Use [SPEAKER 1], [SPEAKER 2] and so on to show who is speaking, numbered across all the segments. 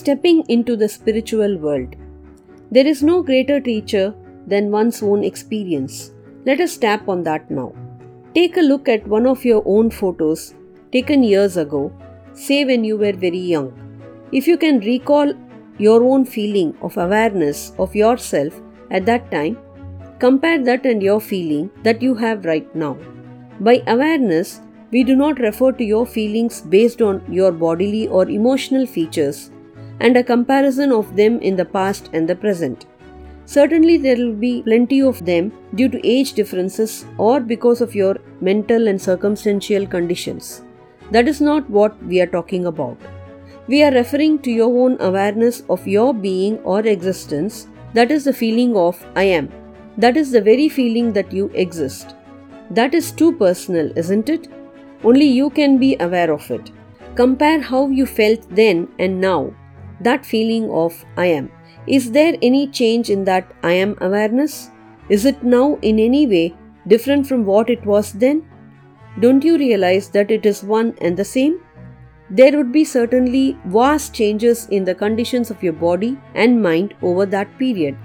[SPEAKER 1] stepping into the spiritual world. There is no greater teacher than one's own experience. Let us tap on that now. Take a look at one of your own photos taken years ago, say when you were very young. If you can recall your own feeling of awareness of yourself at that time, compare that and your feeling that you have right now. By awareness, we do not refer to your feelings based on your bodily or emotional features and a comparison of them in the past and the present. Certainly, there will be plenty of them due to age differences or because of your mental and circumstantial conditions. That is not what we are talking about. We are referring to your own awareness of your being or existence, that is the feeling of I am. That is the very feeling that you exist. That is too personal, isn't it? Only you can be aware of it. Compare how you felt then and now, that feeling of I am. Is there any change in that I am awareness? Is it now in any way different from what it was then? Don't you realize that it is one and the same? There would be certainly vast changes in the conditions of your body and mind over that period,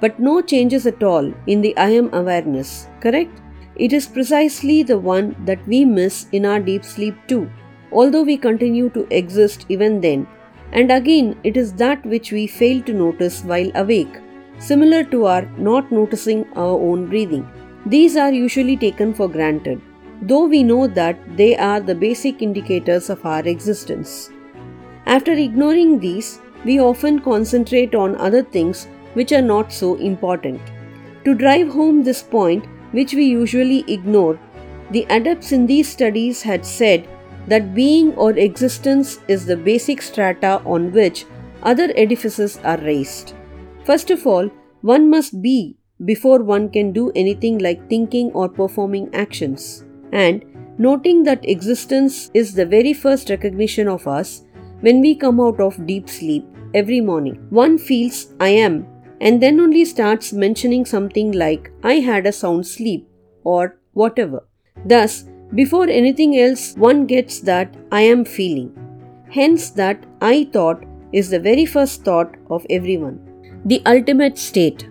[SPEAKER 1] but no changes at all in the I am awareness, correct? It is precisely the one that we miss in our deep sleep too, although we continue to exist even then. And again, it is that which we fail to notice while awake, similar to our not noticing our own breathing. These are usually taken for granted though we know that they are the basic indicators of our existence. After ignoring these, we often concentrate on other things which are not so important. To drive home this point, which we usually ignore, the adepts in these studies had said that being or existence is the basic strata on which other edifices are raised. First of all, one must be before one can do anything like thinking or performing actions and noting that existence is the very first recognition of us when we come out of deep sleep every morning. One feels I am and then only starts mentioning something like I had a sound sleep or whatever. Thus, before anything else, one gets that I am feeling. Hence, that I thought is the very first thought of everyone. The ultimate state.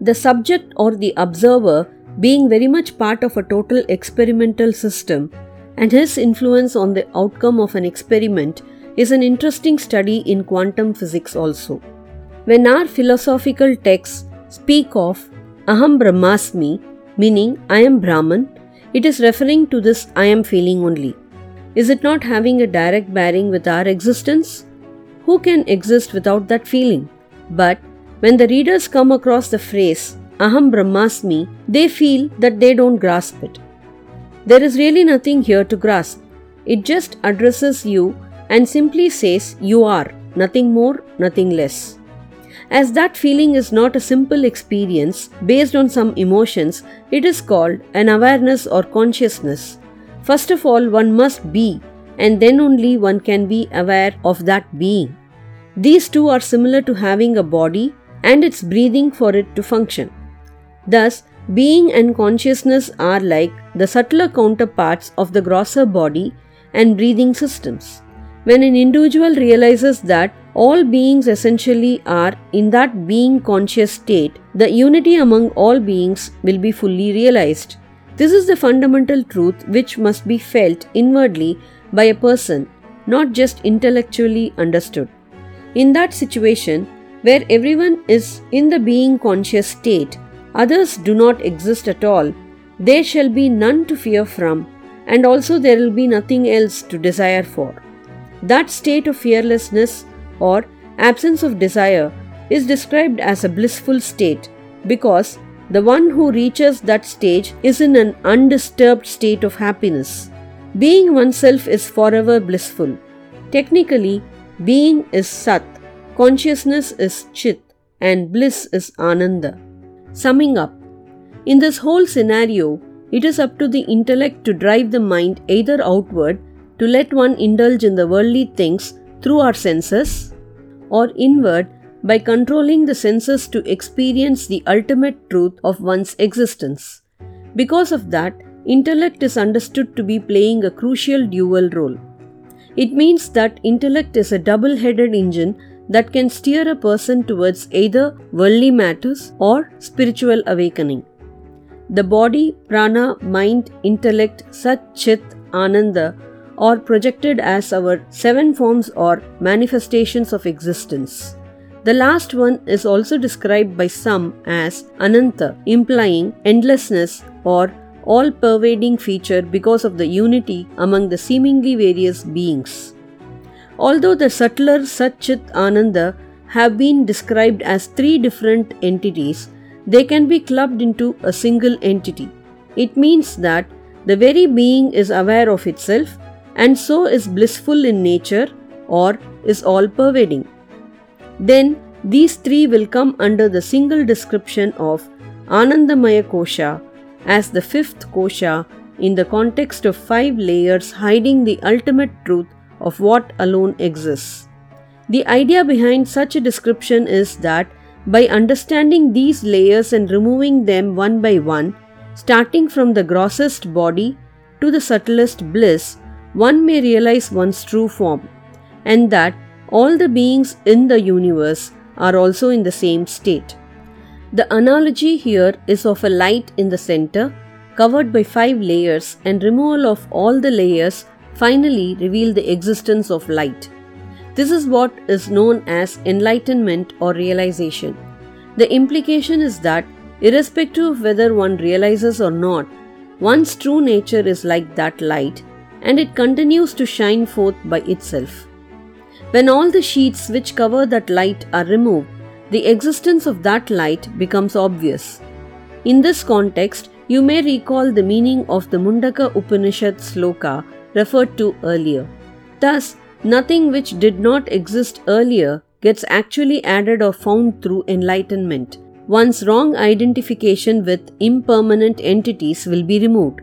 [SPEAKER 1] The subject or the observer being very much part of a total experimental system, and his influence on the outcome of an experiment is an interesting study in quantum physics also. When our philosophical texts speak of Aham Brahmasmi, meaning I am Brahman, it is referring to this I am feeling only. Is it not having a direct bearing with our existence? Who can exist without that feeling? But when the readers come across the phrase Aham Brahmasmi, they feel that they don't grasp it. There is really nothing here to grasp. It just addresses you and simply says you are, nothing more, nothing less. As that feeling is not a simple experience based on some emotions, it is called an awareness or consciousness. First of all, one must be, and then only one can be aware of that being. These two are similar to having a body and its breathing for it to function. Thus, being and consciousness are like the subtler counterparts of the grosser body and breathing systems. When an individual realizes that all beings essentially are in that being conscious state, the unity among all beings will be fully realized. This is the fundamental truth which must be felt inwardly by a person, not just intellectually understood. In that situation, where everyone is in the being conscious state, others do not exist at all, there shall be none to fear from, and also there will be nothing else to desire for. That state of fearlessness or absence of desire is described as a blissful state because the one who reaches that stage is in an undisturbed state of happiness. Being oneself is forever blissful. Technically, being is Sat, consciousness is Chit, and bliss is Ananda. Summing up, in this whole scenario, it is up to the intellect to drive the mind either outward to let one indulge in the worldly things through our senses, or inward by controlling the senses to experience the ultimate truth of one's existence. Because of that, intellect is understood to be playing a crucial dual role. It means that intellect is a double headed engine that can steer a person towards either worldly matters or spiritual awakening. The body, prana, mind, intellect, Sat Chit, Ananda are projected as our seven forms or manifestations of existence. The last one is also described by some as Ananta, implying endlessness or all pervading feature because of the unity among the seemingly various beings. Although the subtler Satchit Ananda have been described as three different entities, they can be clubbed into a single entity. It means that the very being is aware of itself and so is blissful in nature or is all pervading. Then these three will come under the single description of Anandamaya Kosha as the fifth kosha in the context of five layers hiding the ultimate truth of what alone exists. The idea behind such a description is that by understanding these layers and removing them one by one, starting from the grossest body to the subtlest bliss, one may realize one's true form, and that all the beings in the universe are also in the same state. The analogy here is of a light in the center, covered by five layers, and removal of all the layers finally reveal the existence of light. This is what is known as enlightenment or realization. The implication is that, irrespective of whether one realizes or not, one's true nature is like that light and it continues to shine forth by itself. When all the sheets which cover that light are removed, the existence of that light becomes obvious. In this context, you may recall the meaning of the Mundaka Upanishad sloka referred to earlier. Thus, nothing which did not exist earlier gets actually added or found through enlightenment. One's wrong identification with impermanent entities will be removed.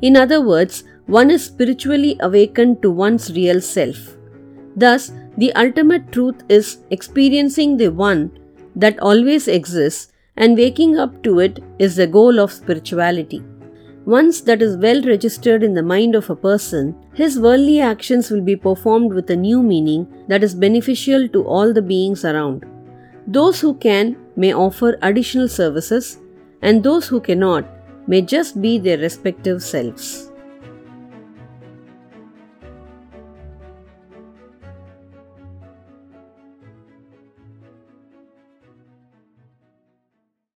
[SPEAKER 1] In other words, one is spiritually awakened to one's real self. Thus, the ultimate truth is experiencing the one that always exists and waking up to it is the goal of spirituality. Once that is well registered in the mind of a person, his worldly actions will be performed with a new meaning that is beneficial to all the beings around. Those who can may offer additional services, and those who cannot may just be their respective selves.